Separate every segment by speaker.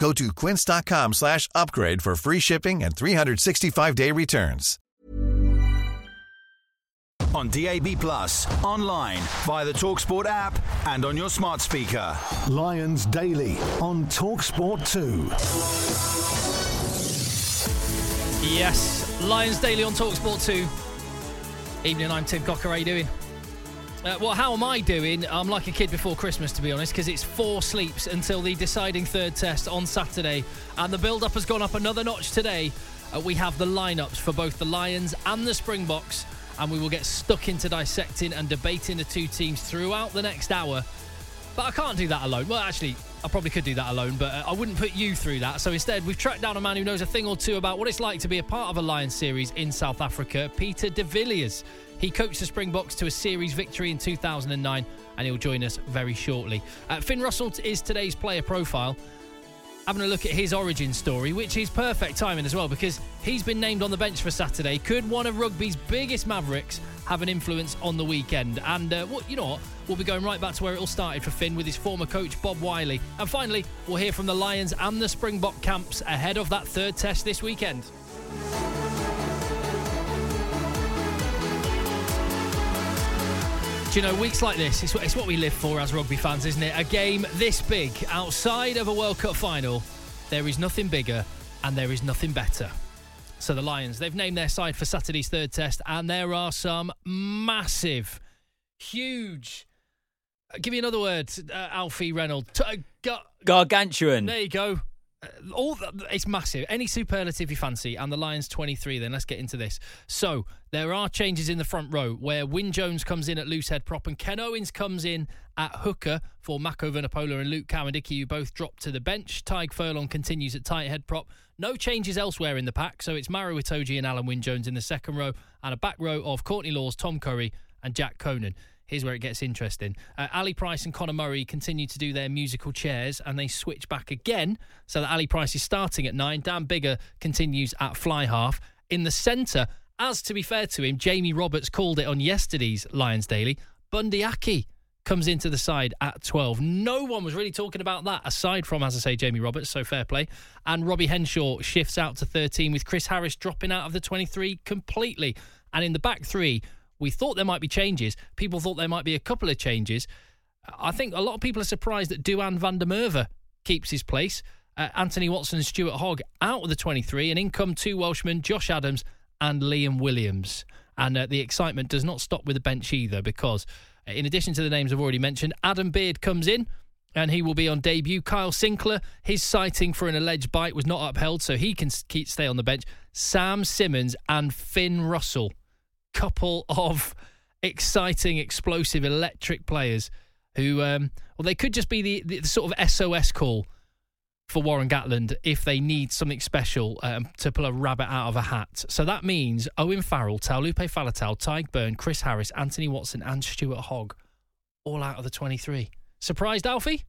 Speaker 1: Go to quince.com slash upgrade for free shipping and 365-day returns.
Speaker 2: On DAB Plus, online, via the Talksport app, and on your smart speaker.
Speaker 3: Lions Daily on Talksport 2.
Speaker 4: Yes, Lions Daily on Talksport 2. Evening, I'm Tim Cocker. How are you doing? Uh, well, how am I doing? I'm like a kid before Christmas, to be honest, because it's four sleeps until the deciding third test on Saturday. And the build up has gone up another notch today. Uh, we have the lineups for both the Lions and the Springboks, and we will get stuck into dissecting and debating the two teams throughout the next hour. But I can't do that alone. Well, actually, I probably could do that alone, but uh, I wouldn't put you through that. So instead, we've tracked down a man who knows a thing or two about what it's like to be a part of a Lions series in South Africa, Peter de Villiers. He coached the Springboks to a series victory in 2009, and he'll join us very shortly. Uh, Finn Russell is today's player profile. Having a look at his origin story, which is perfect timing as well, because he's been named on the bench for Saturday. Could one of rugby's biggest mavericks have an influence on the weekend? And uh, you know what? We'll be going right back to where it all started for Finn with his former coach Bob Wylie. And finally, we'll hear from the Lions and the Springbok camps ahead of that third test this weekend. Do you know, weeks like this, it's, it's what we live for as rugby fans, isn't it? A game this big, outside of a World Cup final, there is nothing bigger and there is nothing better. So the Lions, they've named their side for Saturday's third test, and there are some massive, huge. uh, Give me another word, uh, Alfie Reynolds. T- uh, gar-
Speaker 5: Gargantuan.
Speaker 4: there you go. Uh, All the, it's massive. Any superlative you fancy, and the Lions 23. Then let's get into this. So there are changes in the front row where Wyn Jones comes in at loose head prop and Ken Owens comes in at hooker for Mako Vunipola and Luke Cowan-Dickie, who both drop to the bench. Tadhg Furlong continues at tight head prop. No changes elsewhere in the pack, so it's Maro Itoje and Alan Wyn Jones in the second row, and a back row of Courtney Lawes, Tom Curry, and Jack Conan. Here's where it gets interesting. Uh, Ali Price and Conor Murray continue to do their musical chairs and they switch back again so that Ali Price is starting at nine. Dan Biggar continues at fly half. In the centre, as to be fair to him, Jamie Roberts called it on yesterday's Lions Daily. Bundee Aki comes into the side at 12. No one was really talking about that aside from, as I say, Jamie Roberts, so fair play. And Robbie Henshaw shifts out to 13 with Chris Harris dropping out of the 23 completely. And in the back three, we thought there might be changes. People thought there might be a couple of changes. I think a lot of people are surprised that Duhan van der Merwe keeps his place. Uh, Anthony Watson and Stuart Hogg out of the 23, and in come two Welshmen, Josh Adams and Liam Williams. And uh, the excitement does not stop with the bench either, because uh, in addition to the names I've already mentioned, Adam Beard comes in. And he will be on debut. Kyle Sinckler, his citing for an alleged bite was not upheld, so he can keep stay on the bench. Sam Simmonds and Finn Russell couple of exciting, explosive, electric players who, um, well, they could just be the, the sort of SOS call for Warren Gatland if they need something special um, to pull a rabbit out of a hat. So that means Owen Farrell, Taulupe Faletau, Tadhg Beirne, Chris Harris, Anthony Watson, and Stuart Hogg all out of the 23. Surprised, Alfie?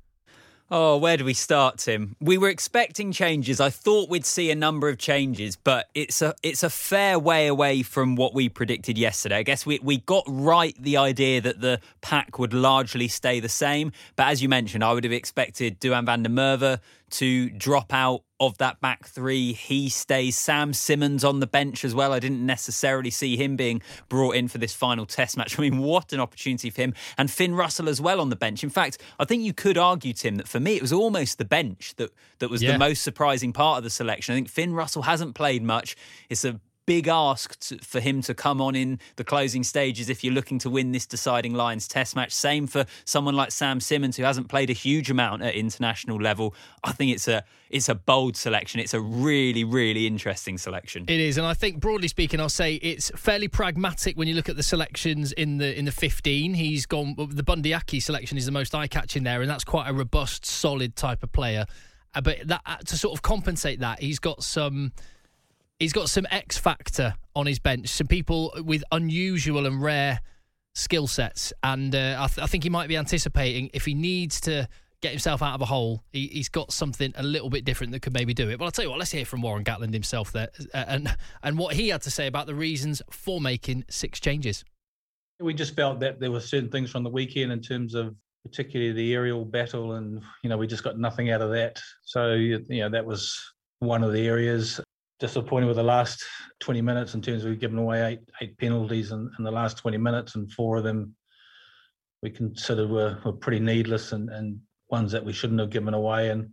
Speaker 5: Oh, where do we start, Tim? We were expecting changes. I thought we'd see a number of changes, but it's a it's a fair way away from what we predicted yesterday. I guess we we got right the idea that the pack would largely stay the same, but as you mentioned, I would have expected Duhan van der Merwe to drop out of that back three. He stays. Sam Simmonds on the bench as well. I didn't necessarily see him being brought in for this final test match. I mean, what an opportunity for him. And Finn Russell as well on the bench. In fact, I think you could argue, Tim, that for me it was almost the bench that, that was
Speaker 4: Yeah.
Speaker 5: the most surprising part of the selection. I think Finn Russell hasn't played much. It's a big ask to, for him to come on in the closing stages if you're looking to win this deciding Lions Test match. Same for someone like Sam Simmonds, who hasn't played a huge amount at international level. I think it's a it's a bold selection. It's a really really interesting selection.
Speaker 4: It is, and I think broadly speaking, I'll say it's fairly pragmatic when you look at the selections in the in the 15. He's gone the Bundee Aki selection is the most eye catching there, and that's quite a robust, solid type of player. Uh, but that uh, to sort of compensate that, he's got some he's got some X factor on his bench, some people with unusual and rare skill sets, and uh, I, th- I, think he might be anticipating if he needs to get himself out of a hole, he, has got something a little bit different that could maybe do it. But I'll tell you what, let's hear from Warren Gatland himself there, uh, and and what he had to say about the reasons for making six changes.
Speaker 6: We just felt that there were certain things from the weekend in terms of particularly the aerial battle, and you know we just got nothing out of that. So you know that was one of the areas disappointed with the last 20 minutes in terms of we've given away eight eight penalties in, in the last 20 minutes, and four of them we considered were, were pretty needless and, and ones that we shouldn't have given away. And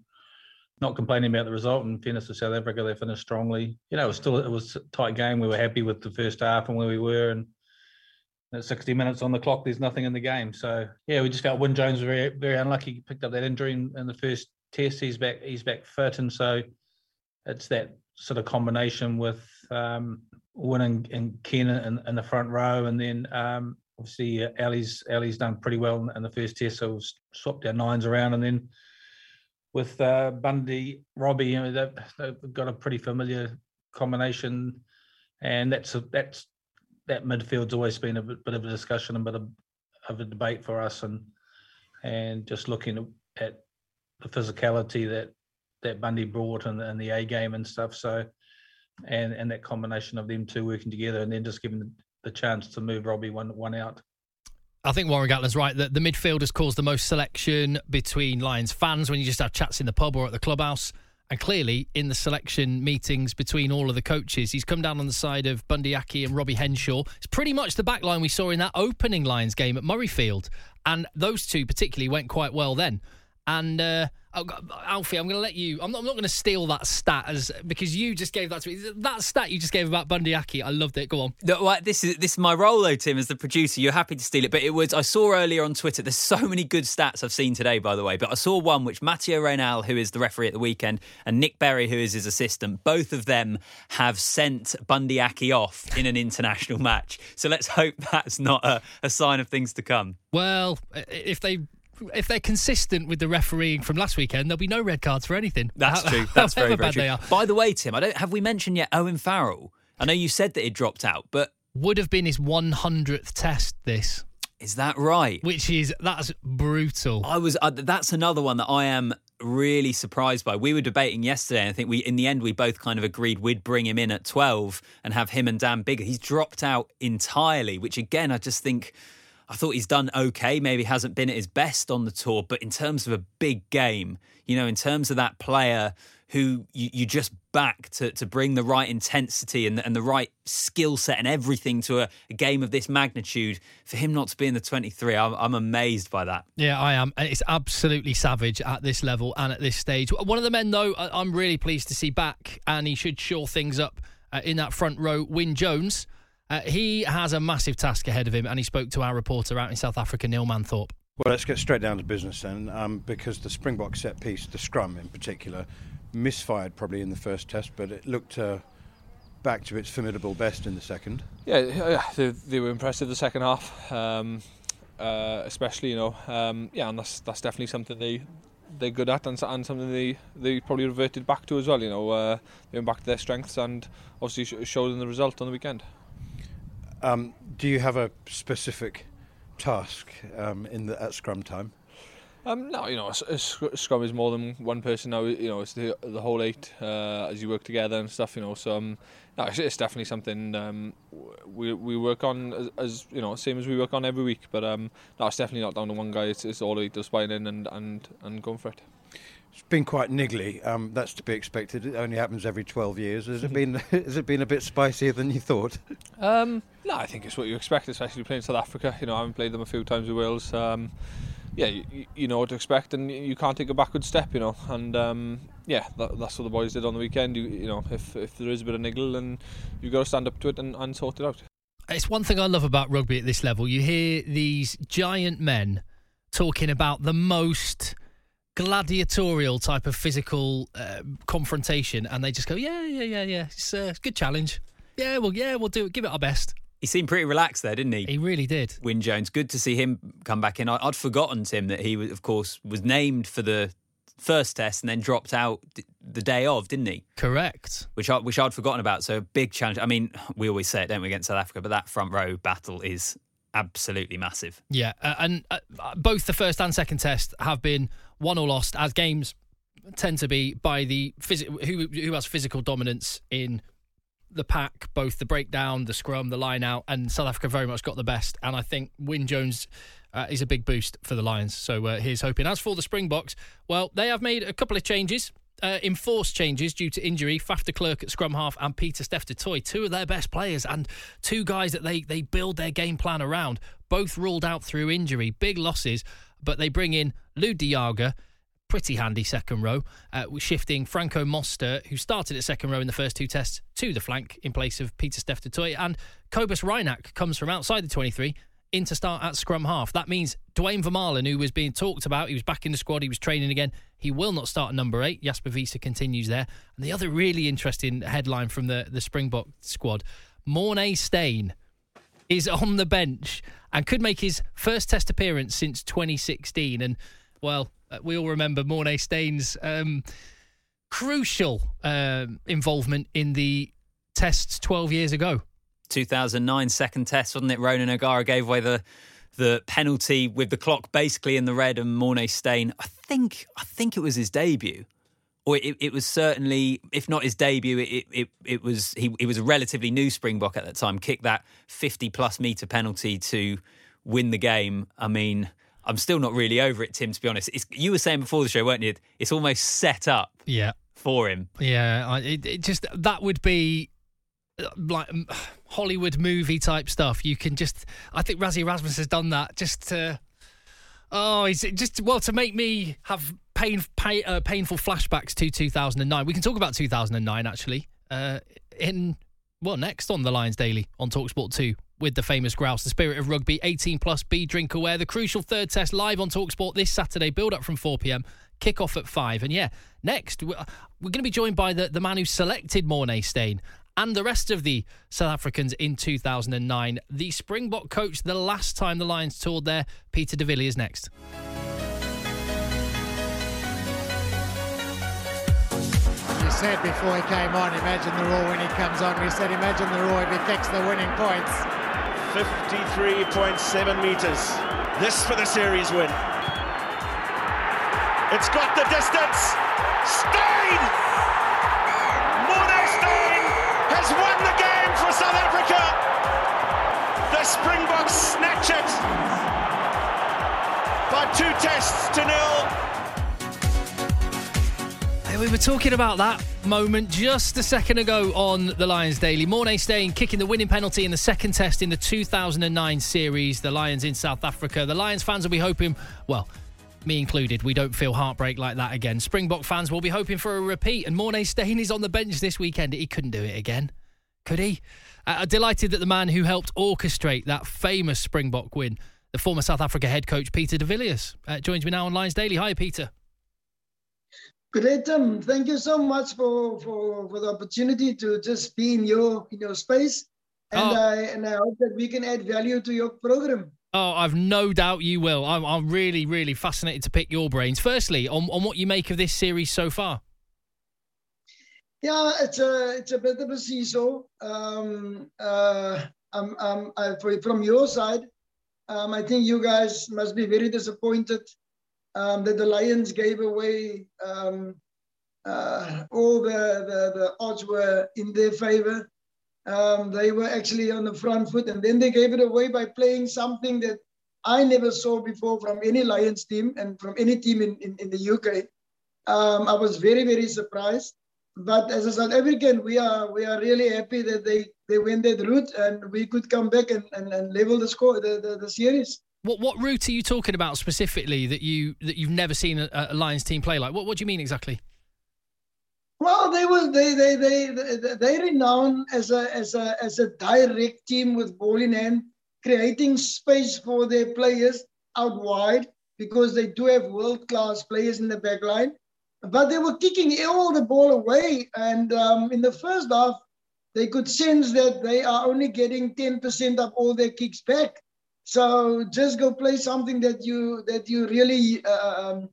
Speaker 6: not complaining about the result. In fairness to South Africa, they finished strongly. You know, it was still it was a tight game. We were happy with the first half and where we were, and at 60 minutes on the clock, there's nothing in the game. So yeah, we just felt Wyn Jones was very very unlucky. He picked up that injury in, in the first test. He's back he's back fit, and so it's that sort of combination with um, and, and Ken in, in, the front row, and then um, obviously uh, Ali's Ali's done pretty well in, in, the first test, so we've swapped our nines around, and then with uh, Bundee, Robbie, you know they've, they've, got a pretty familiar combination, and that's a, that's that midfield's always been a bit, bit of a discussion, a bit of, of a debate for us, and and just looking at the physicality that that Bundee brought and, and the A game and stuff. So, and and that combination of them two working together, and then just giving the, the chance to move Robbie one one out.
Speaker 4: I think Warren Gatland's right that the midfielders caused the most selection between Lions fans when you just have chats in the pub or at the clubhouse. And clearly, in the selection meetings between all of the coaches, he's come down on the side of Bundee Aki and Robbie Henshaw. It's pretty much the back line we saw in that opening Lions game at Murrayfield. And those two particularly went quite well then. And uh, Alfie, I'm going to let you. I'm not, I'm not going to steal that stat as because you just gave that to me. That stat you just gave about Bundee Aki, I loved it. Go on.
Speaker 5: No, well, this is this is my role though, Tim, as the producer. You're happy to steal it, but it was I saw earlier on Twitter. There's so many good stats I've seen today, by the way. But I saw one which Mathieu Raynal, who is the referee at the weekend, and Nic Berry, who is his assistant, both of them have sent Bundee Aki off in an international match. So let's hope that's not a, a sign of things to come.
Speaker 4: Well, if they if they're consistent with the refereeing from last weekend, there'll be no red cards for anything.
Speaker 5: That's true. That's very, very true. By the way, Tim, I don't have we mentioned yet Owen Farrell. I know you said that he dropped out, but
Speaker 4: would have been his 100th test. This
Speaker 5: is that right?
Speaker 4: Which is that's brutal.
Speaker 5: I was. Uh, that's another one that I am really surprised by. We were debating yesterday, and I think we, in the end, we both kind of agreed we'd bring him in at 12 and have him and Dan Biggar. He's dropped out entirely, which again, I just think I thought he's done okay. Maybe hasn't been at his best on the tour, but in terms of a big game, you know, in terms of that player who you, you just back to, to bring the right intensity and, and the right skill set and everything to a, a, game of this magnitude, for him not to be in the 23, I'm, I'm amazed by that.
Speaker 4: Yeah, I am. It's absolutely savage at this level and at this stage. One of the men, though, I'm really pleased to see back, and he should shore things up uh, in that front row, Wyn Jones. Uh, he has a massive task ahead of him, and he spoke to our reporter out in South Africa, Neil Manthorp.
Speaker 7: Well, let's get straight down to business then, um, because the Springbok set piece, the scrum in particular, misfired probably in the first test, but it looked uh, back to its formidable best in the second.
Speaker 8: Yeah, they, they were impressive the second half, um, uh, especially you know, um, yeah, and that's that's definitely something they they're good at and, and something they they probably reverted back to as well. You know, uh, they went back to their strengths and obviously showed in the result on the weekend.
Speaker 7: Um, do you have a specific task um, in the, at scrum time?
Speaker 8: Um, no, you know, a, a scrum is more than one person now. You know, it's the the whole eight uh, as you work together and stuff. You know, so um, no, it's, it's definitely something um, we we work on as, as, you know, same as we work on every week. But um, no, it's definitely not down to one guy. It's, it's all eight just buying in and and and going for it.
Speaker 7: It's been quite niggly. Um, that's to be expected. It only happens every 12 years. Has it been? has it been a bit spicier than you thought?
Speaker 8: Um, no, I think it's what you expect, especially playing South Africa. You know, I haven't played them a few times with Wales. Um, yeah, you, you, know what to expect, and you can't take a backward step, you know. And um, yeah, that, that's what the boys did on the weekend. You, you know, if if there is a bit of niggle, then you've got to stand up to it and, and sort it out.
Speaker 4: It's one thing I love about rugby at this level. You hear these giant men talking about the most gladiatorial type of physical uh, confrontation, and they just go, "Yeah, yeah, yeah, yeah. It's, uh, a good challenge. Yeah, well, yeah, we'll do it. Give it our best."
Speaker 5: He seemed pretty relaxed there, didn't he?
Speaker 4: He really did.
Speaker 5: Wyn Jones. Good to see him come back in. I, would forgotten, Tim, that he, of course, was named for the first test and then dropped out the day of, didn't he?
Speaker 4: Correct.
Speaker 5: Which I, which I'd forgotten about. So big challenge. I mean, we always say it, don't we, against South Africa, but that front row battle is absolutely massive.
Speaker 4: Yeah, uh, and uh, both the first and second test have been won or lost as games tend to be by the phys- who who has physical dominance in the pack, both the breakdown, the scrum, the line out, and South Africa very much got the best. And I think Wyn Jones uh, is a big boost for the Lions. So uh, here's hoping. As for the Springboks, well, they have made a couple of changes. Uh, enforced changes due to injury. Faf de Klerk at scrum half and Pieter-Steph du Toit, two of their best players and two guys that they, they build their game plan around, both ruled out through injury. Big losses, but they bring in Lou Jager, pretty handy second row, uh, shifting Franco Mostert, who started at second row in the first two tests, to the flank in place of Pieter-Steph du Toit. And Cobus Reinach comes from outside the 23 in to start at scrum half. That means Duane Vermeulen, who was being talked about, he was back in the squad, he was training again. He will not start at number eight. Jasper Wiese continues there. And the other really interesting headline from the, the Springbok squad Morné Steyn is on the bench and could make his first test appearance since 2016. And, well, uh, we all remember Morné Steyn's um, crucial um, involvement in the tests 12 years ago.
Speaker 5: 2009 second test, wasn't it? Ronan O'Gara gave away the the penalty with the clock basically in the red, and Morné Steyn. I think I think it was his debut, or it, it was certainly, if not his debut, it it, it was he, he was a relatively new Springbok at that time. Kicked that 50 plus meter penalty to win the game. I mean I'm still not really over it, Tim. To be honest, it's, you were saying before the show, weren't you? It's almost set up.
Speaker 4: Yeah.
Speaker 5: For him.
Speaker 4: Yeah. It, it just that would be uh, like Hollywood movie type stuff. You can just. I think Rassie Erasmus has done that just to. Oh, he's just well to make me have pain, pain uh, painful flashbacks to 2009. We can talk about 2009 actually. Uh, in well, next on the Lions Daily on Talksport 2 with the famous grouse, the spirit of rugby, 18 plus, be drink aware. The crucial third test live on Talksport this Saturday, build up from 4 pm, kick off at 5. And yeah, next, we're, going to be joined by the, the man who selected Morné Steyn and the rest of the South Africans in 2009. The Springbok coach the last time the Lions toured there, Peter de Villiers next.
Speaker 9: Said before he came on, imagine the Roar when he comes on. We said, imagine the Roar if he kicks the winning points.
Speaker 10: 53.7 metres. This for the series win. It's got the distance. Steyn! Morné Steyn has won the game for South Africa. The Springboks snatch it by two tests to nil
Speaker 4: we were talking about that moment just a second ago on the Lions Daily. Morné Steyn kicking the winning penalty in the second test in the 2009 series. The Lions in South Africa. The Lions fans will be hoping, well, me included, we don't feel heartbreak like that again. Springbok fans will be hoping for a repeat, and Morné Steyn is on the bench this weekend. He couldn't do it again, could he? Uh, delighted that the man who helped orchestrate that famous Springbok win, the former South Africa head coach Peter de Villiers, uh, joins me now on Lions Daily. Hi, Peter.
Speaker 11: Great, Tim. Thank you so much for, for, for the opportunity to just be in your in your space, and oh. I and I hope that we can add value to your program.
Speaker 4: Oh, I've no doubt you will. I'm, I'm really, really fascinated to pick your brains. Firstly, on, on what you make of this series so far.
Speaker 11: Yeah, it's a it's a bit of a seesaw. Um, uh, I'm, I'm, I, from your side, um, I think you guys must be very disappointed um, that the Lions gave away um, uh, all the, the, the, odds were in their favor. Um, they were actually on the front foot, and then they gave it away by playing something that I never saw before from any Lions team and from any team in, in, in the UK. Um, I was very, very surprised. But as a South African, we are we are really happy that they, they went that route and we could come back and, and, and level the score, the, the, the series.
Speaker 4: What what route are you talking about specifically that you that you've never seen a, a Lions team play like? What what do you mean exactly?
Speaker 11: Well, they was they they they they, they renowned as a as a as a direct team with ball in hand, creating space for their players out wide because they do have world class players in the back line. But they were kicking all the ball away, and um, in the first half, they could sense that they are only getting ten percent of all their kicks back. So just go play something that you that you really uh, um,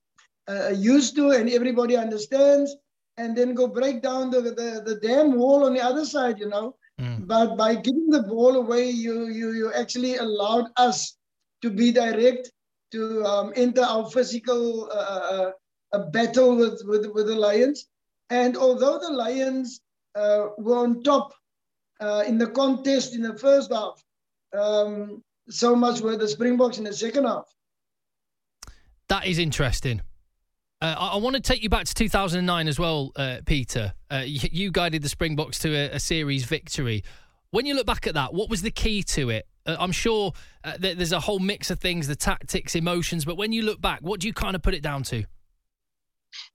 Speaker 11: uh, used to and everybody understands and then go break down the, the, the damn wall on the other side, you know. Mm. But by giving the ball away, you, you, you actually allowed us to be direct, to um, enter our physical uh, uh, battle with, with, with the Lions. And although the Lions uh, were on top uh, in the contest in the first half, um, so much were the Springboks in the second half.
Speaker 4: That is interesting. Uh, I, I, want to take you back to 2009 as well, uh, Peter. Uh, you, you, guided the Springboks to a, a, series victory. When you look back at that, what was the key to it? Uh, I'm sure uh, there's a whole mix of things, the tactics, emotions, but when you look back, what do you kind of put it down to?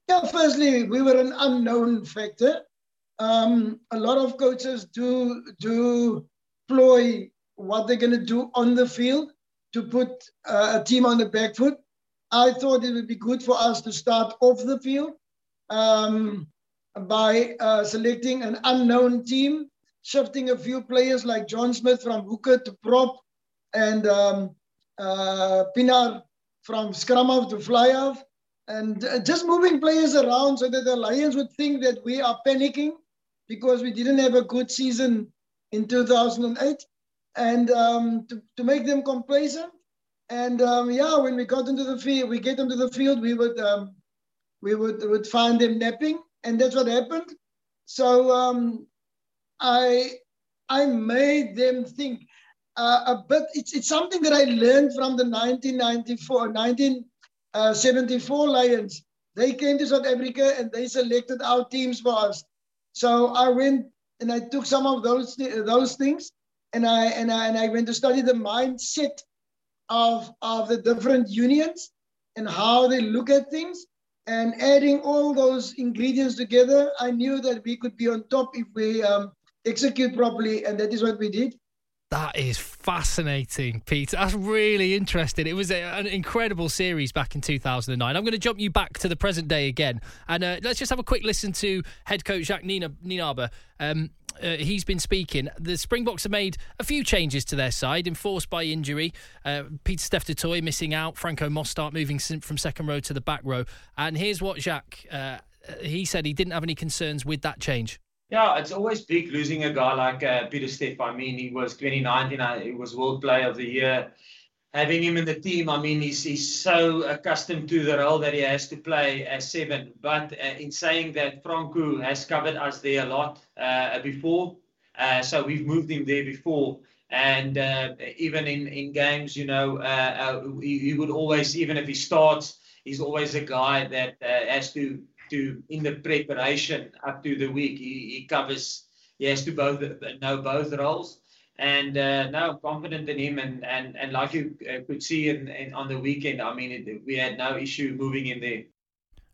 Speaker 11: Yeah, firstly, we were an unknown factor. Um, a lot of coaches do do ploy what they're going to do on the field to put uh, a team on the back foot. I thought it would be good for us to start off the field um, by uh, selecting an unknown team, shifting a few players like John Smit from hooker to prop, and um, uh, Pienaar from scrum off to fly off, and uh, just moving players around so that the Lions would think that we are panicking because we didn't have a good season in 2008, and um, to, to make them complacent and um, yeah, when we got into the field, we get into the field, we would um, we would would find them napping, and that's what happened. So um, I I made them think uh, a bit. It's it's something that I learned from the 1994 1974 uh, Lions. They came to South Africa and they selected our teams for us. So I went and I took some of those those things, and I and I and I went to study the mindset of, of the different unions and how they look at things. And adding all those ingredients together, I knew that we could be on top if we um, execute properly. And that is what we did.
Speaker 4: That is fascinating, Peter. That's really interesting. It was a, an incredible series back in 2009. I'm going to jump you back to the present day again. And uh, let's just have a quick listen to head coach Jacques Nienaber. Um, uh, he's been speaking. The Springboks have made a few changes to their side, enforced by injury. Uh, Pieter-Steph du Toit missing out, Franco Mostert moving from second row to the back row. And here's what Jacques, uh, he said he didn't have any concerns with that change.
Speaker 12: Yeah, it's always big losing a guy like uh, Pieter-Steph. I mean, he was 2019, uh, he was World Player of the Year having him in the team, I mean, he's, he's so accustomed to the role that he has to play as seven. But uh, in saying that, Franco has covered us there a lot uh, before. Uh, so we've moved him there before. And uh, even in, in games, you know, uh, uh, he, he, would always, even if he starts, he's always a guy that has to, to, in the preparation up to the week, he, he covers, he has to both know both roles and uh, no, confident in him. And, and, and like you uh, could see in, in, on the weekend, I mean, it, we had no issue moving in there.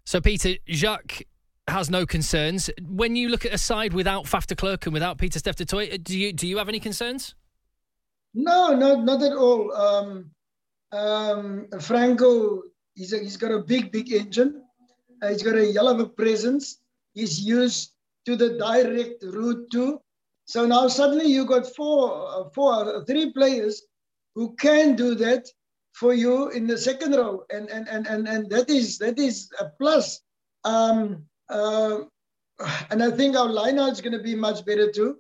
Speaker 4: So, Peter, Jacques has no concerns. When you look at a side without Faf de Klerk and without Pieter-Steph du Toit, do you, do you have any concerns?
Speaker 11: No, not, not at all. Um, um, Franco, he's, a, he's got a big, big engine. Uh, he's got a hell of a presence. He's used to the direct route too. So now suddenly you got four, uh, four, uh, three players who can do that for you in the second row, and and and and, and that is that is a plus. Um, uh, and I think our lineout is going to be much better too.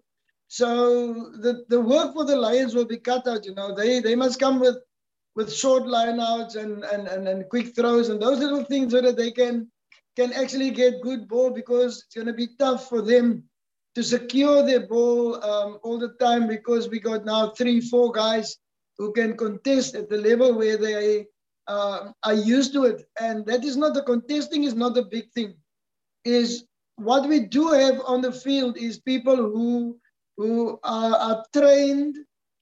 Speaker 11: So the, the work for the Lions will be cut out. You know, they they must come with with short lineouts and, and and and quick throws and those little things so that they can can actually get good ball because it's going to be tough for them to secure the ball um, all the time because we got now three, four guys who can contest at the level where they uh, are used to it. And that is not the contesting is not a big thing. Is what we do have on the field is people who who are, are trained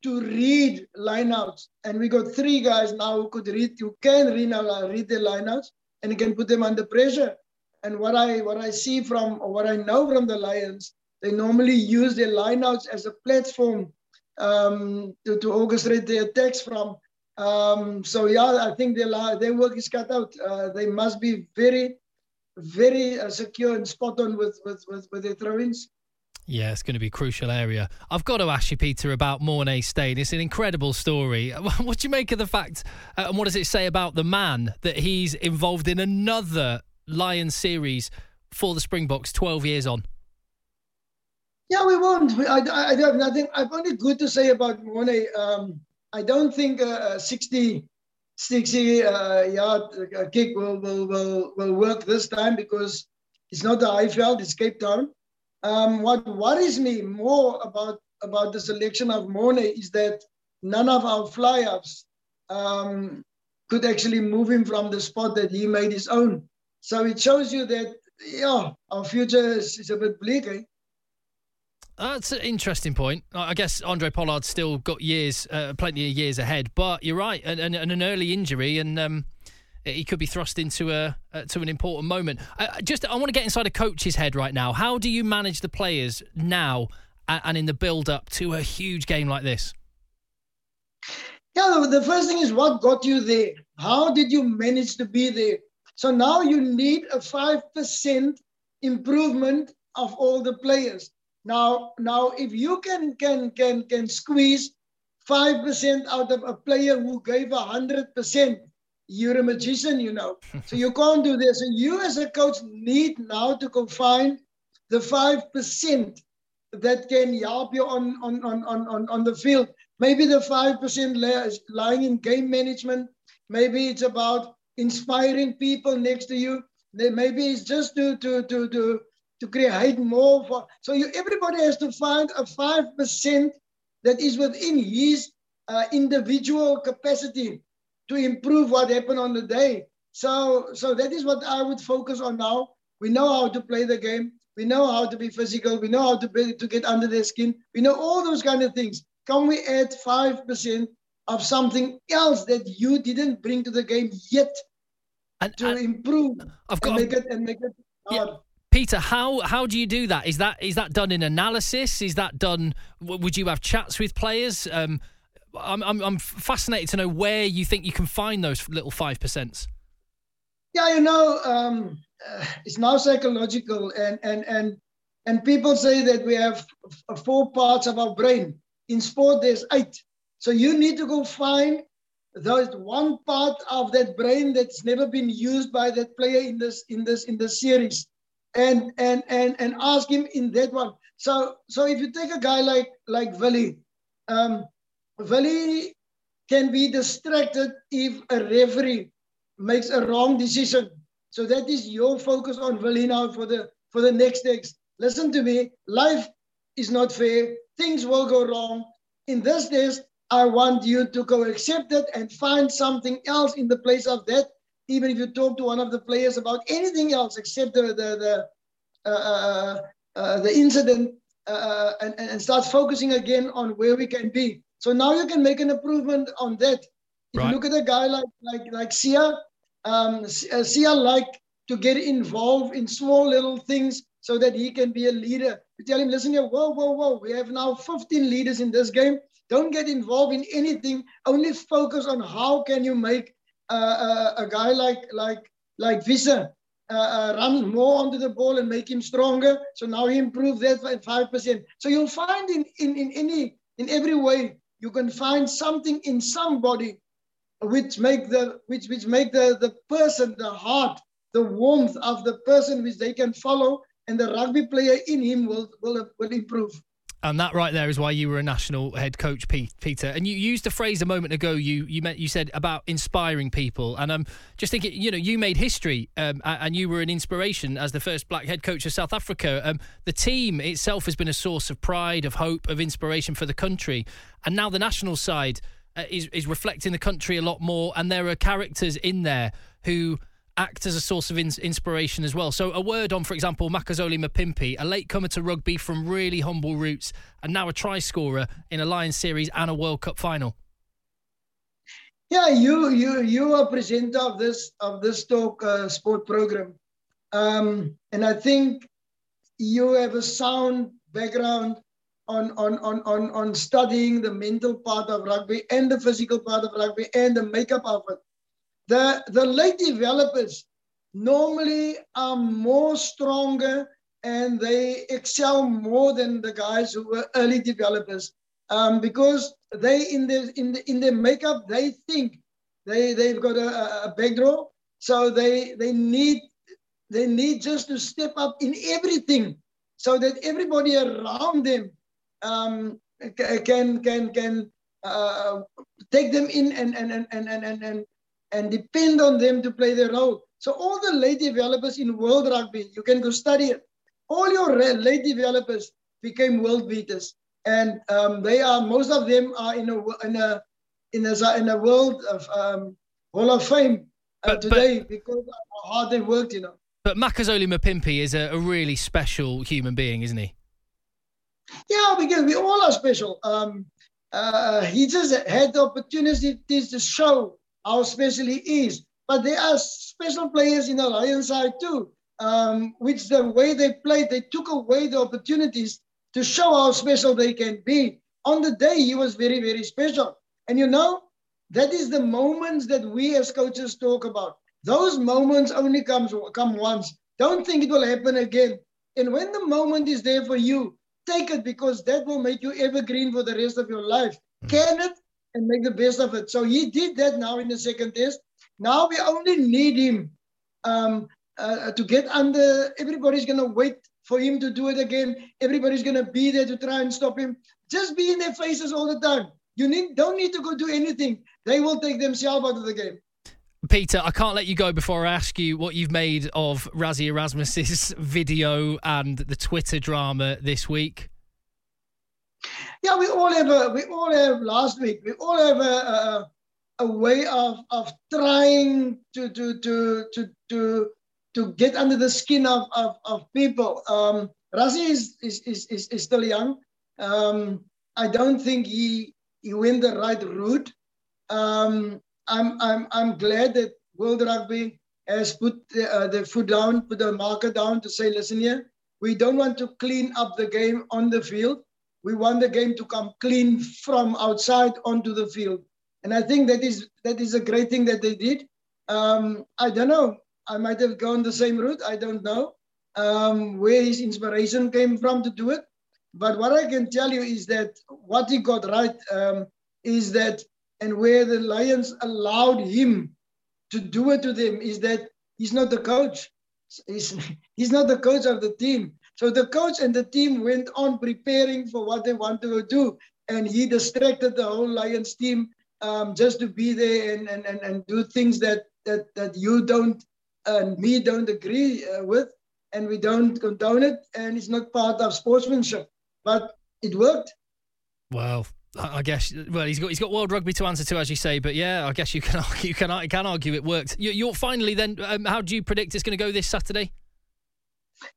Speaker 11: to read lineouts. And we got three guys now who could read, who can read, uh, read the lineouts and can put them under pressure. And what I what I see from or what I know from the Lions, they normally use their lineouts as a platform um, to, to orchestrate their attacks from. Um, so yeah, I think their their work is cut out. Uh, they must be very, very uh, secure and spot on with with with, with their throw-ins.
Speaker 4: Yeah, it's going to be a crucial area. I've got to ask you, Peter, about Morné Steyn. It's an incredible story. What do you make of the fact, uh, and what does it say about the man that he's involved in another Lion series for the Springboks 12 years on?
Speaker 11: Yeah, we won't. I, I, have nothing. I've only good to say about Morné. Um, I don't think a 60, 60 uh, yard uh, kick will, will, will, will work this time because it's not the Highveld, it's Cape Town. Um, what worries me more about, about the selection of Morné is that none of our fly-ups um, could actually move him from the spot that he made his own. So it shows you that, yeah, our future is, is a bit bleak. Eh?
Speaker 4: That's an interesting point. I guess Handré Pollard's still got years, uh, plenty of years ahead. But you're right, and, and, and an early injury, and um, he could be thrust into a uh, to an important moment. I, just, I want to get inside a coach's head right now. How do you manage the players now and, and in the build up to a huge game like this?
Speaker 11: Yeah, the first thing is what got you there. How did you manage to be there? So now you need a 5% improvement of all the players. Now, now if you can can can can squeeze 5% out of a player who gave 100%, you're a magician, you know. so you can't do this. And you as a coach need now to go find the 5% that can help you on, on, on, on, on the field. Maybe the 5% lay is lying in game management. Maybe it's about inspiring people next to you. Maybe it's just to to to to to create more for. So you everybody has to find a five percent that is within his uh, individual capacity to improve what happened on the day. So so that is what I would focus on now. We know how to play the game. We know how to be physical. We know how to be, to get under their skin. We know all those kind of things. Can we add five percent of something else that you didn't bring to the game yet
Speaker 4: and,
Speaker 11: to
Speaker 4: and
Speaker 11: improve
Speaker 4: I've got
Speaker 11: and make it and make it.
Speaker 4: Yeah. Peter, how how do you do that? Is that is that done in analysis? Is that done? Would you have chats with players? Um, I'm, I'm I'm fascinated to know where you think you can find those little five percents.
Speaker 11: Yeah, you know, um, uh, it's now psychological, and and and and people say that we have four parts of our brain. In sport, there's eight. So you need to go find there's one part of that brain that's never been used by that player in this in this in the series, and and and and ask him in that one. So so if you take a guy like like Willie, um, Willie can be distracted if a referee makes a wrong decision. So that is your focus on Willie now for the for the next days. Listen to me. Life is not fair. Things will go wrong. In this days, I want you to go accept it and find something else in the place of that. Even if you talk to one of the players about anything else except the the the, uh, uh, uh the incident uh, and, and start focusing again on where we can be. So now you can make an improvement on that. If right. you look at a guy like like like Siya, um, Siya like to get involved in small little things so that he can be a leader. You tell him, listen here, whoa, whoa, whoa. We have now 15 leaders in this game. Don't get involved in anything. Only focus on how can you make uh, uh, a guy like like like Visa uh, uh, run more onto the ball and make him stronger. So now he improved that by five percent. So you'll find in, in in any in every way you can find something in somebody which make the which which make the the person the heart the warmth of the person which they can follow and the rugby player in him will will, will improve
Speaker 4: and that right there is why you were a national head coach, Peter. And you used a phrase a moment ago. You you meant you said about inspiring people, and I'm just thinking. You know, you made history, um, and you were an inspiration as the first black head coach of South Africa. Um, the team itself has been a source of pride, of hope, of inspiration for the country, and now the national side uh, is is reflecting the country a lot more. And there are characters in there who act as a source of ins- inspiration as well. So, a word on, for example, Makazole Mapimpi, a latecomer to rugby from really humble roots, and now a try scorer in a Lions series and a World Cup final.
Speaker 11: Yeah, you you you are presenter of this of this talk uh, sport program, um, and I think you have a sound background on, on, on, on, on studying the mental part of rugby and the physical part of rugby and the makeup of it. The, the late developers normally are more stronger and they excel more than the guys who were early developers um, because they in the in the in their makeup they think they they've got a, a backdraw so they they need they need just to step up in everything so that everybody around them um, can can can uh, take them in and and, and, and, and, and and depend on them to play their role. So all the late developers in world rugby, you can go study it. All your late developers became world beaters, and um, they are most of them are in a in a in a, in a world of um, Hall of Fame uh, but, today but, because of how hard they worked, you know.
Speaker 4: But Makazole Mapimpi is a, a really special human being, isn't he?
Speaker 11: Yeah, because we all are special. Um, uh, he just had the opportunities to show how special he is. But there are special players in the Lions side too, um, which the way they played, they took away the opportunities to show how special they can be. On the day, he was very, very special. And you know, that is the moments that we as coaches talk about. Those moments only comes come once. Don't think it will happen again. And when the moment is there for you, take it because that will make you evergreen for the rest of your life. Mm. Can it and make the best of it. So he did that now in the second test. Now we only need him um, uh, to get under. Everybody's going to wait for him to do it again. Everybody's going to be there to try and stop him. Just be in their faces all the time. You need, don't need to go do anything. They will take themselves out of the game.
Speaker 4: Peter, I can't let you go before I ask you what you've made of Rassie Erasmus's video and the Twitter drama this week.
Speaker 11: Yeah, we all have a, we all have last week. We all have a, a, a way of, of trying to to to to to to get under the skin of of, of people. Um, Rassie is, is is, is is still young. Um, I don't think he he went the right route. Um, I'm, I'm, I'm glad that World Rugby has put the, uh, the foot down, put the marker down to say, listen here, we don't want to clean up the game on the field. We want the game to come clean from outside onto the field. And I think that is that is a great thing that they did. Um, I don't know. I might have gone the same route. I don't know um, where his inspiration came from to do it. But what I can tell you is that what he got right um, is that and where the Lions allowed him to do it to them is that he's not the coach. He's, he's not the coach of the team. So the coach and the team went on preparing for what they want to do. And he distracted the whole Lions team um, just to be there and, and, and, and do things that, that, that you don't and me don't agree uh, with. And we don't condone it. And it's not part of sportsmanship. But it worked.
Speaker 4: Wow. I guess. Well, he's got he's got World Rugby to answer to, as you say. But yeah, I guess you can argue, you can you can argue it worked. You, are finally then. Um, how do you predict it's going to go this Saturday?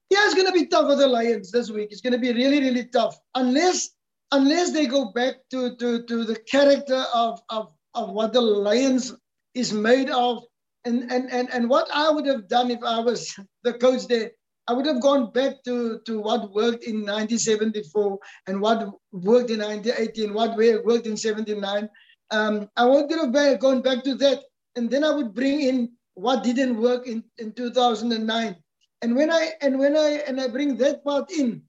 Speaker 11: Yeah, it's going to be tough for the Lions this week. It's going to be really really tough unless unless they go back to to to the character of of of what the Lions is made of. And, and, and, and what I would have done if I was the coach there, I would have gone back to, to what worked in 1974 and what worked in 1980 and what worked in 79. Um, I would have gone back to that. And then I would bring in what didn't work in, in 2009. And when I and when I and I bring that part in,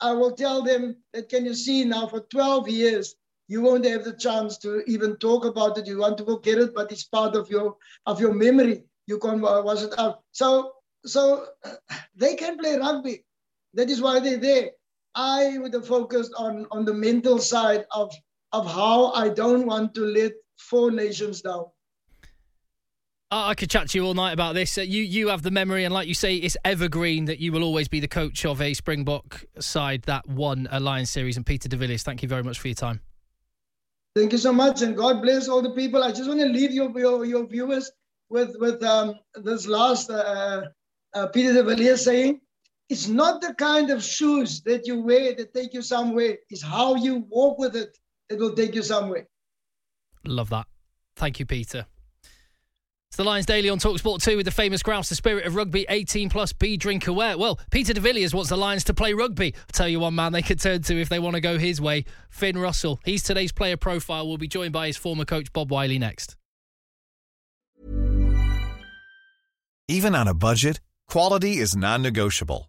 Speaker 11: I will tell them that can you see now for 12 years you won't have the chance to even talk about it. You want to forget it, but it's part of your of your memory. You can wash it out. So so they can play rugby. That is why they're there. I would have focused on, on the mental side of, of how I don't want to let four nations down.
Speaker 4: I could chat to you all night about this. Uh, you you have the memory, and like you say, it's evergreen that you will always be the coach of a Springbok side that won a Lions series. And Peter de Villiers, thank you very much for your time.
Speaker 11: Thank you so much, and God bless all the people. I just want to leave your, your, your viewers with with um, this last uh, uh, Peter de Villiers saying, it's not the kind of shoes that you wear that take you somewhere. It's how you walk with it that will take you somewhere.
Speaker 4: Love that. Thank you, Peter. It's the Lions Daily on Talksport 2 with the famous grouse, the spirit of rugby, 18 plus, be drink aware. Well, Peter de Villiers wants the Lions to play rugby. I'll tell you one man they could turn to if they want to go his way, Finn Russell. He's today's player profile. We'll be joined by his former coach, Bob Wylie, next.
Speaker 1: Even on a budget, quality is non-negotiable.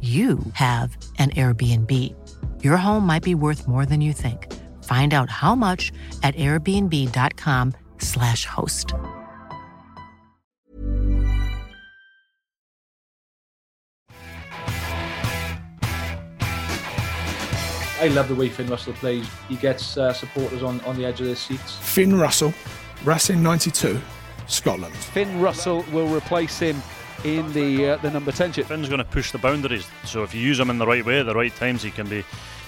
Speaker 13: you have an Airbnb. Your home might be worth more than you think. Find out how much at airbnb.com/slash host.
Speaker 6: I love the way Finn Russell plays. He gets uh, supporters on, on the edge of their seats.
Speaker 14: Finn Russell, Racing 92, Scotland.
Speaker 15: Finn Russell will replace him in the uh, the number 10 chip.
Speaker 16: Finn's going to push the boundaries, so if you use him in the right way the right times, he can be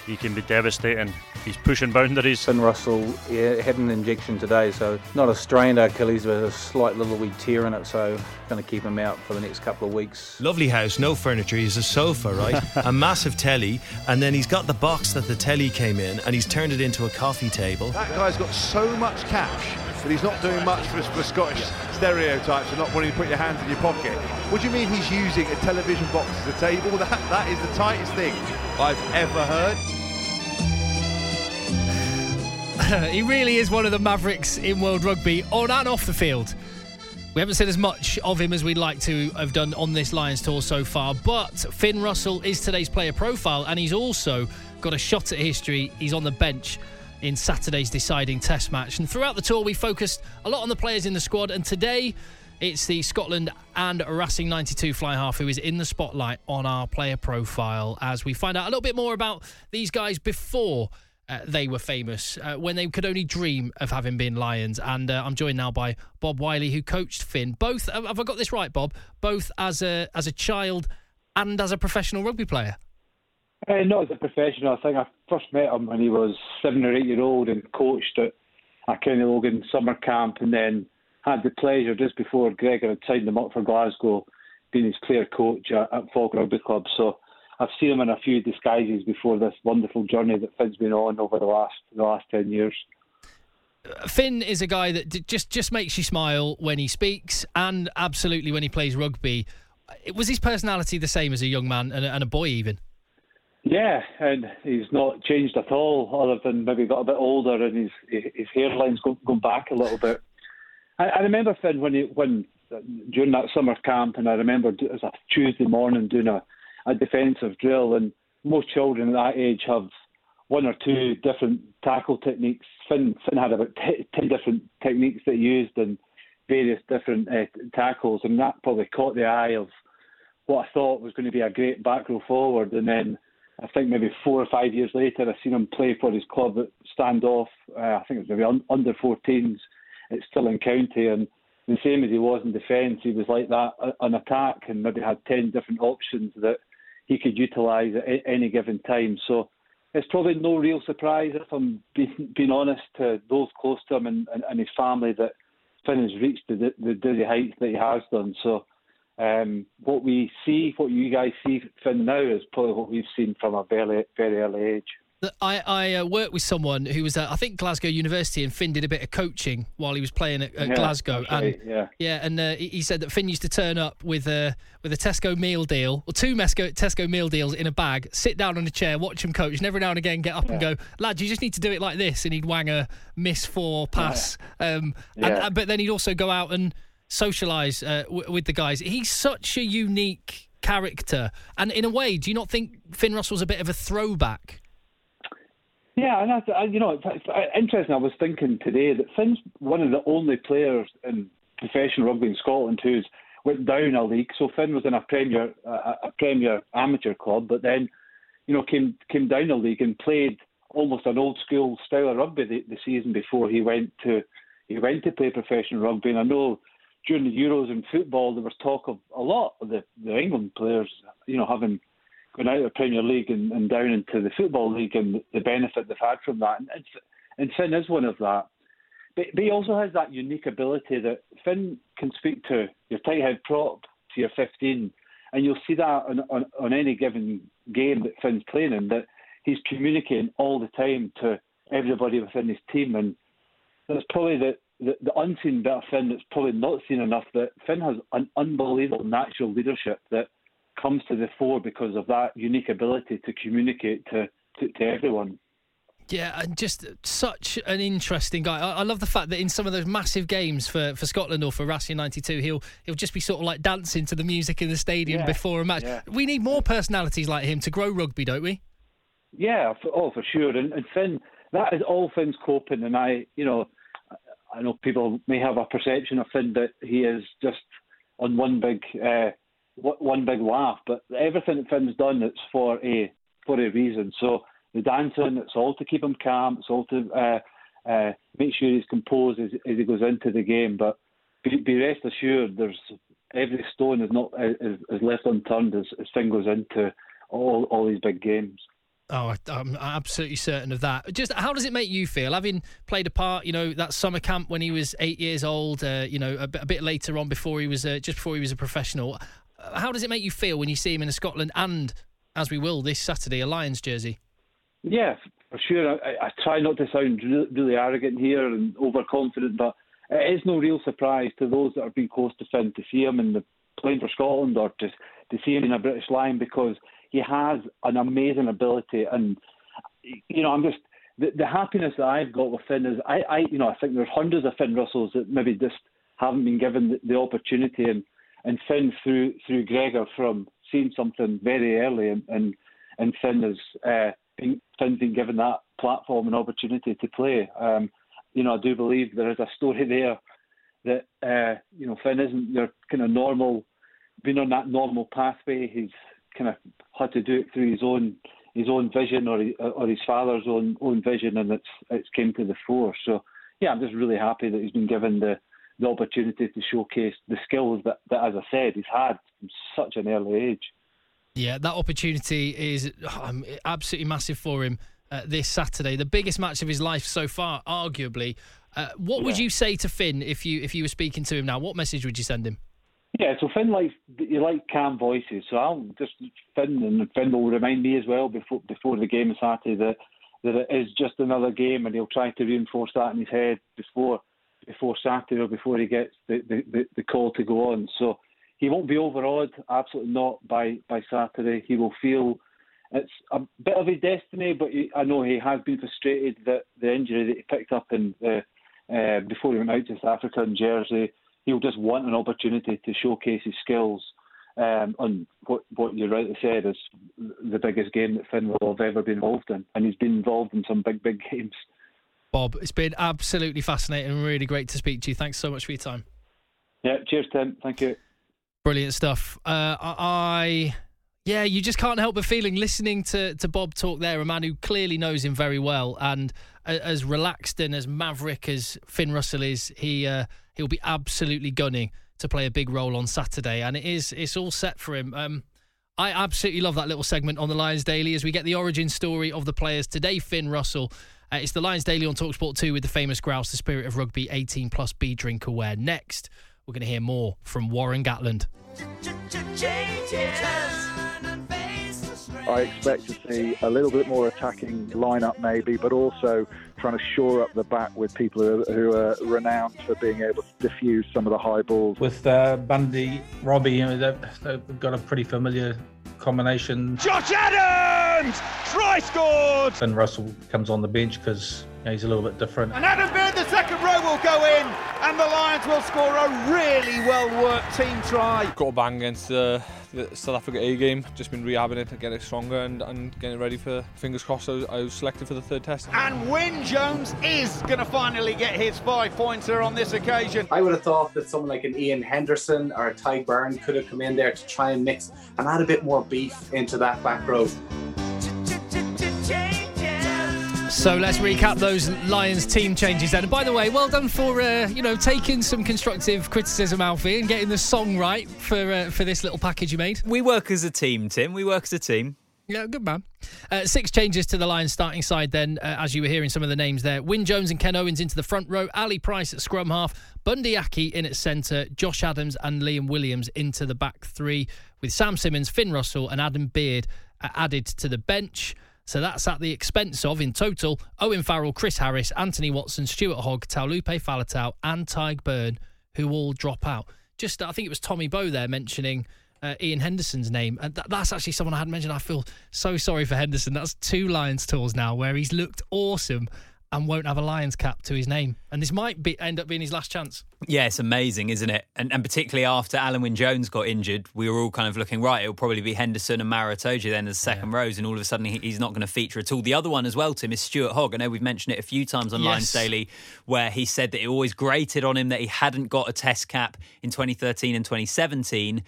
Speaker 16: he can be devastating. He's pushing boundaries.
Speaker 17: Finn Russell yeah, had an injection today, so not a strained Achilles, but a slight little wee tear in it, so going to keep him out for the next couple of weeks.
Speaker 18: Lovely house, no furniture. He's a sofa, right? a massive telly, and then he's got the box that the telly came in, and he's turned it into a coffee table.
Speaker 19: That guy's got so much cash but he's not doing much for, for Scottish stereotypes and not wanting to put your hands in your pocket. What do you mean he's using a television box as a table? That, that is the tightest thing I've ever heard.
Speaker 4: he really is one of the mavericks in world rugby, on and off the field. We haven't seen as much of him as we'd like to have done on this Lions tour so far, but Finn Russell is today's player profile, and he's also got a shot at history. He's on the bench in Saturday's deciding test match. And throughout the tour, we focused a lot on the players in the squad, and today it's the Scotland and Racing 92 fly half who is in the spotlight on our player profile as we find out a little bit more about these guys before uh, they were famous uh, when they could only dream of having been Lions. And uh, I'm joined now by Bob Wylie, who coached Finn. Both have I got this right, Bob? Both as a as a child and as a professional rugby player.
Speaker 20: Uh, not as a professional. I think I first met him when he was seven or eight year old and coached at County Logan summer camp, and then had the pleasure just before Gregor had signed him up for Glasgow, being his player coach at, at Rugby Club. So I've seen him in a few disguises before this wonderful journey that Finn's been on over the last the last ten years.
Speaker 4: Finn is a guy that just just makes you smile when he speaks, and absolutely when he plays rugby. It was his personality the same as a young man and a, and a boy even?
Speaker 20: Yeah, and he's not changed at all, other than maybe got a bit older and his his hairline's gone, gone back a little bit. I, I remember Finn when he when during that summer camp, and I remember it was a Tuesday morning doing a a defensive drill, and most children at that age have one or two different tackle techniques. Finn, Finn had about t- 10 different techniques that he used and various different uh, tackles, and that probably caught the eye of what I thought was going to be a great back row forward. And then I think maybe four or five years later, I seen him play for his club at Standoff. Uh, I think it was maybe un- under 14s at Stirling County, and the same as he was in defence. He was like that on attack and maybe had 10 different options that he could utilise at any given time. So it's probably no real surprise, if I'm being, being honest, to those close to him and, and, and his family that Finn has reached the, the dizzy heights that he has done. So um, what we see, what you guys see Finn now, is probably what we've seen from a very, very early age.
Speaker 4: I, I uh, worked with someone who was at I think Glasgow University and Finn did a bit of coaching while he was playing at, at
Speaker 20: Yeah,
Speaker 4: Glasgow. and
Speaker 20: yeah.
Speaker 4: yeah and uh, he said that Finn used to turn up with a with a Tesco meal deal or two Mesco, Tesco meal deals in a bag sit down on a chair watch him coach and every now and again get up and go lad you just need to do it like this and he'd wang a miss four pass. Um, and,
Speaker 20: Yeah.
Speaker 4: uh, but then he'd also go out and socialise uh, w- with the guys. He's such a unique character. And in a way do you not think Finn Russell's a bit of a throwback
Speaker 20: Yeah, and you know, it's, it's uh, interesting. I was thinking today that Finn's one of the only players in professional rugby in Scotland who's went down a league. So Finn was in a Premier a, a Premier amateur club, but then, you know, came came down a league and played almost an old school style of rugby the, the season before he went to he went to play professional rugby. And I know during the Euros in football there was talk of a lot of the, the England players, you know, having going out of the Premier League and, and down into the Football League and the benefit they've had from that. And, and, Finn is one of that. But, but he also has that unique ability that Finn can speak to your tight head prop to your 15, and you'll see that on, on, on any given game that Finn's playing in, that he's communicating all the time to everybody within his team. And that's probably the, the, the unseen bit of Finn that's probably not seen enough, that Finn has an unbelievable natural leadership that comes to the fore because of that unique ability to communicate to, to, to everyone.
Speaker 4: Yeah, and just such an interesting guy. I, I love the fact that in some of those massive games for, for Scotland or for Racing '92, he'll he'll just be sort of like dancing to the music in the stadium
Speaker 20: Yeah,
Speaker 4: before a match.
Speaker 20: yeah.
Speaker 4: We need more personalities like him to grow rugby, don't we?
Speaker 20: Yeah, for, oh, for sure. And, and Finn, that is all Finn's coping. And I, you know, I know people may have a perception of Finn that he is just on one big, uh, one big laugh. But everything that Finn's done, it's for a for a reason. So the dancing, it's all to keep him calm. It's all to uh, uh, make sure he's composed as, as he goes into the game. But be, be rest assured, there's every stone is not is, is left unturned as, as Finn goes into all all these big games.
Speaker 4: Oh, I'm absolutely certain of that. Just how does it make you feel, having played a part? You know, that summer camp when he was eight years old. Uh, you know, a, bit- bit later on before he was uh, just before he was a professional. How does it make you feel when you see him in a Scotland and, as we will this Saturday, a Lions jersey?
Speaker 20: Yeah, for sure. I, I try not to sound really, really arrogant here and overconfident, but it is no real surprise to those that have been close to Finn to see him in the playing for Scotland or to to see him in a British line because he has an amazing ability and you know I'm just the, the happiness that I've got with Finn is I, I you know I think there's hundreds of Finn Russells that maybe just haven't been given the, the opportunity and and Finn through through Gregor from seeing something very early and and, and Finn has uh, been, Finn's been given that platform and opportunity to play. Um, you know I do believe there is a story there that uh, you know Finn isn't your kind of normal been on that normal pathway. He's kind of had to do it through his own his own vision or or his father's own own vision, and it's it's came to the fore. So yeah, I'm just really happy that he's been given the the opportunity to showcase the skills that, that as I said, he's had from such an early age.
Speaker 4: Yeah, that opportunity is um, absolutely massive for him uh, this Saturday. The biggest match of his life so far, arguably. Uh, what would you say to Finn if you if you were speaking to him now? What message would you send him?
Speaker 20: Yeah, so Finn likes you like calm voices. So I'll just Finn and Finn will remind me as well before before the game Saturday that that it is just another game, and he'll try to reinforce that in his head before before Saturday or before he gets the, the, the, the call to go on. So he won't be overawed, absolutely not by by Saturday. He will feel it's a bit of a destiny, but he, I know he has been frustrated that the injury that he picked up in the, uh, before he went out to South Africa in Jersey he'll just want an opportunity to showcase his skills um, on what, what you rightly said is the biggest game that Finn will have ever been involved in. And he's been involved in some big, big games.
Speaker 4: Bob, it's been absolutely fascinating and really great to speak to you. Thanks so much for your time.
Speaker 20: Yeah, cheers, Tim. Thank you.
Speaker 4: Brilliant stuff. Uh, I, yeah, you just can't help but feeling listening to to Bob talk there, a man who clearly knows him very well, and as relaxed and as maverick as Finn Russell is, he uh, he'll be absolutely gunning to play a big role on Saturday, and it is it's all set for him. Um, I absolutely love that little segment on the Lions Daily as we get the origin story of the players today. Finn Russell. Uh, it's the Lions Daily on Talksport 2 with the famous grouse, the spirit of rugby, 18 plus B drink aware. Next, we're going to hear more from Warren Gatland.
Speaker 21: I expect to see a little bit more attacking lineup, maybe, but also trying to shore up the back with people who are, who are renowned for being able to diffuse some of the high balls.
Speaker 6: With uh, Bundee, Robbie, you know, they've, they've got a pretty familiar combination.
Speaker 10: Josh Adams! Try scored!
Speaker 6: And Russell comes on the bench because you know, he's a little bit different.
Speaker 10: And Adam Beard, the second row will go in, and the Lions will score a really well worked team try.
Speaker 8: Got a bang against uh, the South Africa A game. Just been rehabbing it to get it stronger and, and getting ready for, fingers crossed, I was, I was selected for the third test.
Speaker 10: And Wyn Jones is going to finally get his five pointer on this occasion.
Speaker 22: I would have thought that someone like an Iain Henderson or a Tadhg Beirne could have come in there to try and mix and add a bit more beef into that back row.
Speaker 4: So let's recap those Lions team changes then. And by the way, well done for uh, you know taking some constructive criticism, Alfie, and getting the song right for uh, for this little package you made.
Speaker 5: We work as a team, Tim. We work as a team.
Speaker 4: Yeah, good man. Uh, six changes to the Lions starting side then, uh, as you were hearing some of the names there. Wyn Jones and Ken Owens into the front row, Ali Price at scrum half, Bundee Aki in at centre, Josh Adams and Liam Williams into the back three, with Sam Simmonds, Finn Russell and Adam Beard uh, added to the bench. So that's at the expense of, in total, Owen Farrell, Chris Harris, Anthony Watson, Stuart Hogg, Taulupe Faletau, and Tadhg Beirne, who all drop out. Just, I think it was Tommy Bowe there mentioning uh, Iain Henderson's name. And th- that's actually someone I hadn't mentioned. I feel so sorry for Henderson. That's two Lions tours now where he's looked awesome and won't have a Lions cap to his name. And this might be end up being his last chance.
Speaker 5: Yeah, it's amazing, isn't it? And, and particularly after Alun Wyn Jones got injured, we were all kind of looking right. It'll probably be Henderson and Maro Itoje then as second yeah. rows, and all of a sudden he, he's not going to feature at all. The other one as well, Tim, is Stuart Hogg. I know we've mentioned it a few times on yes. Lions Daily, where he said that it always grated on him that he hadn't got a test cap in 2013 and 2017.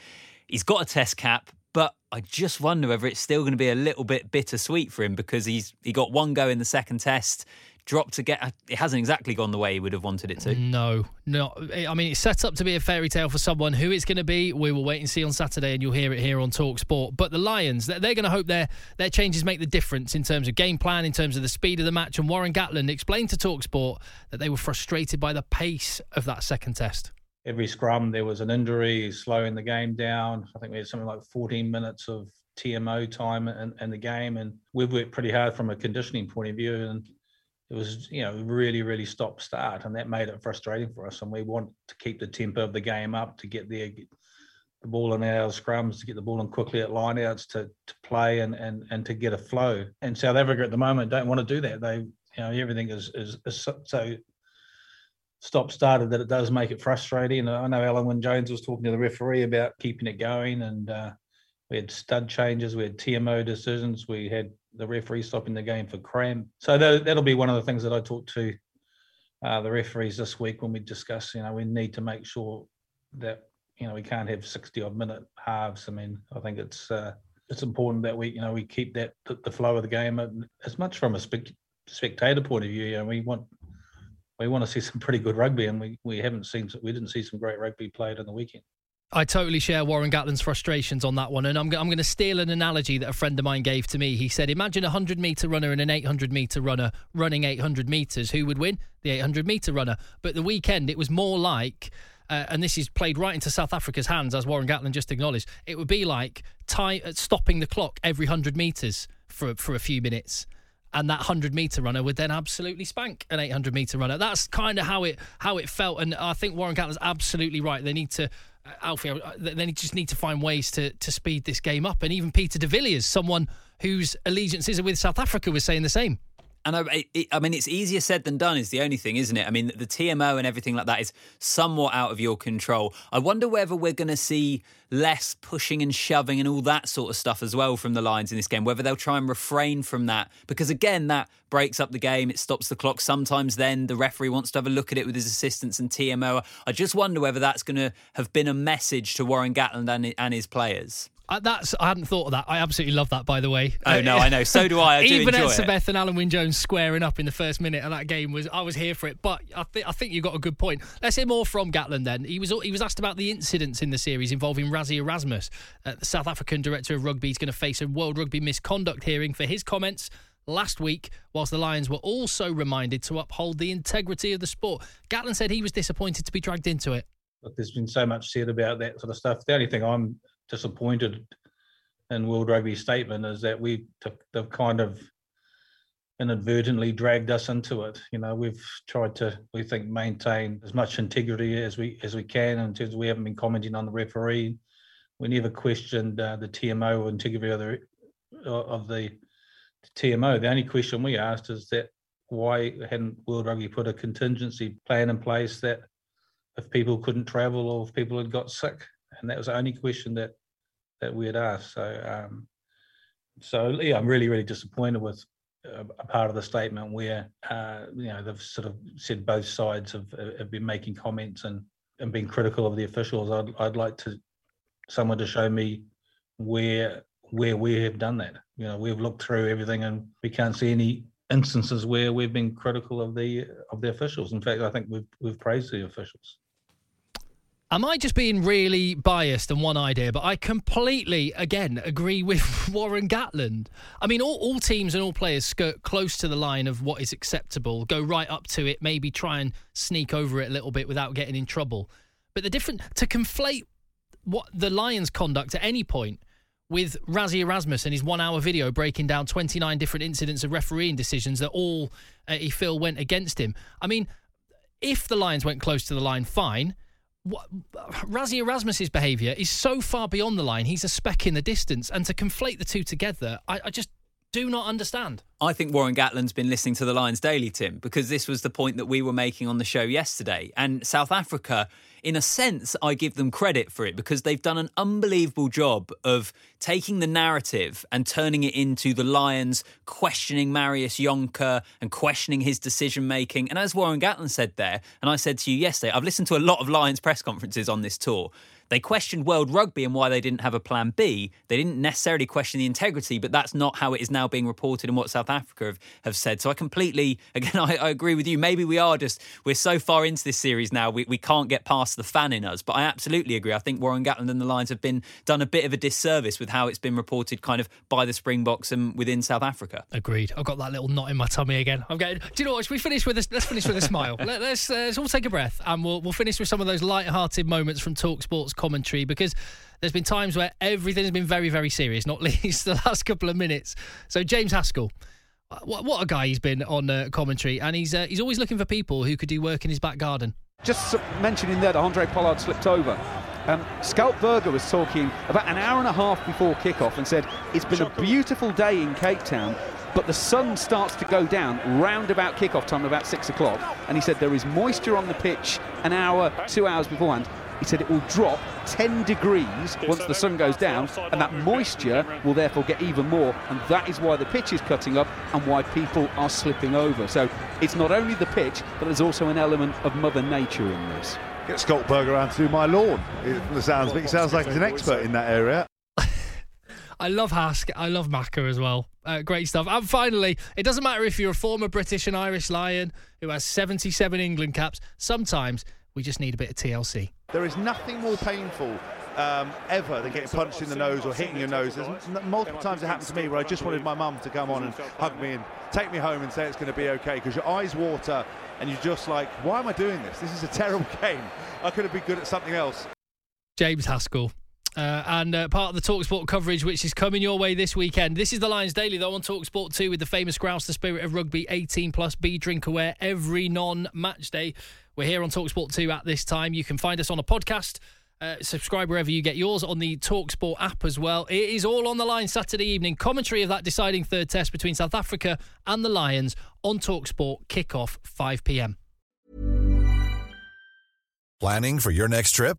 Speaker 5: He's got a test cap, but I just wonder whether it's still going to be a little bit bittersweet for him because he's he got one go in the second test dropped to get. It hasn't exactly gone the way he would have wanted it to.
Speaker 4: No, no. I mean, it's set up to be a fairy tale for someone. Who it's going to be, we will wait and see on Saturday, and you'll hear it here on Talk Sport. But the Lions, they're, they're going to hope their their changes make the difference in terms of game plan, in terms of the speed of the match. And Warren Gatland explained to Talk Sport that they were frustrated by the pace of that second test.
Speaker 6: Every scrum, there was an injury, slowing the game down. I think we had something like 14 minutes of TMO time in, in the game, and we've worked pretty hard from a conditioning point of view. And it was you know really really stop start and that made it frustrating for us and we want to keep the tempo of the game up to get get the ball in our scrums to get the ball in quickly at lineouts to to play and and and to get a flow. And South Africa at the moment don't want to do that. They you know everything is is, is so stop started that it does make it frustrating. And I know Alun Wyn Jones was talking to the referee about keeping it going and uh, we had stud changes we had TMO decisions we had the referee stopping the game for cram. So that, that'll be one of the things that I talk to uh, the referees this week when we discuss. You know, we need to make sure that you know we can't have sixty odd minute halves. I mean, I think it's uh, it's important that we you know we keep that the, flow of the game as much from a spe- spectator point of view. You know, we want we want to see some pretty good rugby, and we we haven't seen we didn't see some great rugby played on the weekend.
Speaker 4: I totally share Warren Gatland's frustrations on that one. And I'm, I'm going to steal an analogy that a friend of mine gave to me. He said, Imagine a 100 metre runner and an 800 metre runner running 800 metres. Who would win? The 800 metre runner. But the weekend, it was more like. Uh, and this is played right into South Africa's hands, as Warren Gatlin just acknowledged. It would be like tie, uh, stopping the clock every 100 metres for, for a few minutes and that 100 meter runner would then absolutely spank an 800 meter runner that's kind of how it how it felt and i think warren gatland's absolutely right they need to Alfie, they just need to find ways to to speed this game up. And even Peter de Villiers, someone whose allegiances are with South Africa, was saying the same.
Speaker 5: And I, it, I mean, it's easier said than done, is the only thing, isn't it? I mean, the TMO and everything like that is somewhat out of your control. I wonder whether we're going to see less pushing and shoving and all that sort of stuff as well from the Lions in this game, whether they'll try and refrain from that. Because again, that breaks up the game, it stops the clock. Sometimes then the referee wants to have a look at it with his assistants and TMO. I just wonder whether that's going to have been a message to Warren Gatland and, and his players.
Speaker 4: Uh, that's I hadn't thought of that. I absolutely love that, by the way.
Speaker 5: Oh no, I know. So do I. I do
Speaker 4: Even
Speaker 5: enjoy
Speaker 4: Elizabeth
Speaker 5: it.
Speaker 4: and Alun Wyn Jones squaring up in the first minute of that game was I was here for it. But I think I think you got a good point. Let's hear more from Gatland. Then he was he was asked about the incidents in the series involving Rassie Erasmus. Uh, the South African director of rugby is going to face a World Rugby misconduct hearing for his comments last week, whilst the Lions were also reminded to uphold the integrity of the sport. Gatland said he was disappointed to be dragged into it.
Speaker 6: Look, there's been so much said about that sort of stuff. The only thing I'm disappointed in World Rugby's statement is that we took, they've kind of inadvertently dragged us into it. You know, we've tried to, we think, maintain as much integrity as we as we can in terms of we haven't been commenting on the referee. We never questioned uh, the TMO or integrity of the of the TMO. The only question we asked is that why hadn't World Rugby put a contingency plan in place that if people couldn't travel or if people had got sick, and that was the only question that that we had asked. So, um, so yeah, I'm really really disappointed with a, a part of the statement where uh, you know they've sort of said both sides have have been making comments and and being critical of the officials. I'd I'd like to someone to show me where where we have done that. You know, we've looked through everything and we can't see any instances where we've been critical of the of the officials. In fact, I think we've we've praised the officials.
Speaker 4: Am I just being really biased and one idea? But I completely, again, agree with Warren Gatland. I mean, all, all teams and all players skirt close to the line of what is acceptable, go right up to it, maybe try and sneak over it a little bit without getting in trouble. But the different to conflate what the Lions' conduct at any point with Rassie Erasmus and his one-hour video breaking down 29 different incidents of refereeing decisions that all uh, he feel went against him. I mean, if the Lions went close to the line, fine what, Rassie Erasmus's behaviour is so far beyond the line. He's a speck in the distance, and to conflate the two together, I, I just do not understand.
Speaker 5: I think Warren Gatland's been listening to the Lions Daily, Tim, because this was the point that we were making on the show yesterday. And South Africa, in a sense, I give them credit for it because they've done an unbelievable job of taking the narrative and turning it into the Lions questioning Marius Jonker and questioning his decision making. And as Warren Gatland said there, and I said to you yesterday, I've listened to a lot of Lions press conferences on this tour. They questioned World Rugby and why they didn't have a plan B. They didn't necessarily question the integrity, but that's not how it is now being reported and what South Africa have, have said. So I completely, again, I, I, agree with you. Maybe we are just, we're so far into this series now, we, we can't get past the fan in us. But I absolutely agree. I think Warren Gatland and the Lions have been done a bit of a disservice with how it's been reported kind of by the Springboks and within South Africa.
Speaker 4: Agreed. I've got that little knot in my tummy again. I'm getting, do you know what? Should we finish with this? Let's finish with a smile. Let, us uh, let's all take a breath and we'll, we'll finish with some of those light-hearted moments from Talk Sports commentary because there's been times where everything has been very, very serious, not least the last couple of minutes. So, James Haskell, what, what a guy he's been on uh, commentary, and he's uh, he's always looking for people who could do work in his back garden.
Speaker 23: Just mentioning there that Handré Pollard slipped over. Um, Schalk Burger was talking about an hour and a half before kickoff and said it's been a beautiful day in Cape Town, but the sun starts to go down round about kickoff time, about six o'clock. And he said there is moisture on the pitch an hour, two hours beforehand. He said it will drop 10 degrees once the sun goes down, and that moisture will therefore get even more, and that is why the pitch is cutting up and why people are slipping over. So it's not only the pitch, but there's also an element of Mother Nature in this.
Speaker 19: Get Schalk Burger around through my lawn. It, the sounds, but he sounds like he's an expert in that area.
Speaker 4: I love Hask. I love Macca as well. Uh, great stuff. And finally, it doesn't matter if you're a former British and Irish Lion who has 77 England caps. Sometimes we just need a bit of TLC.
Speaker 19: There is nothing more painful um, ever than getting punched in the nose or hitting your nose. There's multiple times it happened to me where I just wanted my mum to come on and hug me and take me home and say it's going to be okay because your eyes water and you're just like, why am I doing this? This is a terrible game. I could have been good at something else.
Speaker 4: James Haskell. Uh, and uh, part of the Talksport coverage, which is coming your way this weekend. This is the Lions Daily, though, on Talksport 2 with the famous grouse, the spirit of rugby, 18 plus, be drink aware every non match day. We're here on Talksport 2 at this time. You can find us on a podcast. Uh, subscribe wherever you get yours on the Talksport app as well. It is all on the line Saturday evening. Commentary of that deciding third test between South Africa and the Lions on Talksport. Kickoff 5 p.m.
Speaker 1: Planning for your next trip?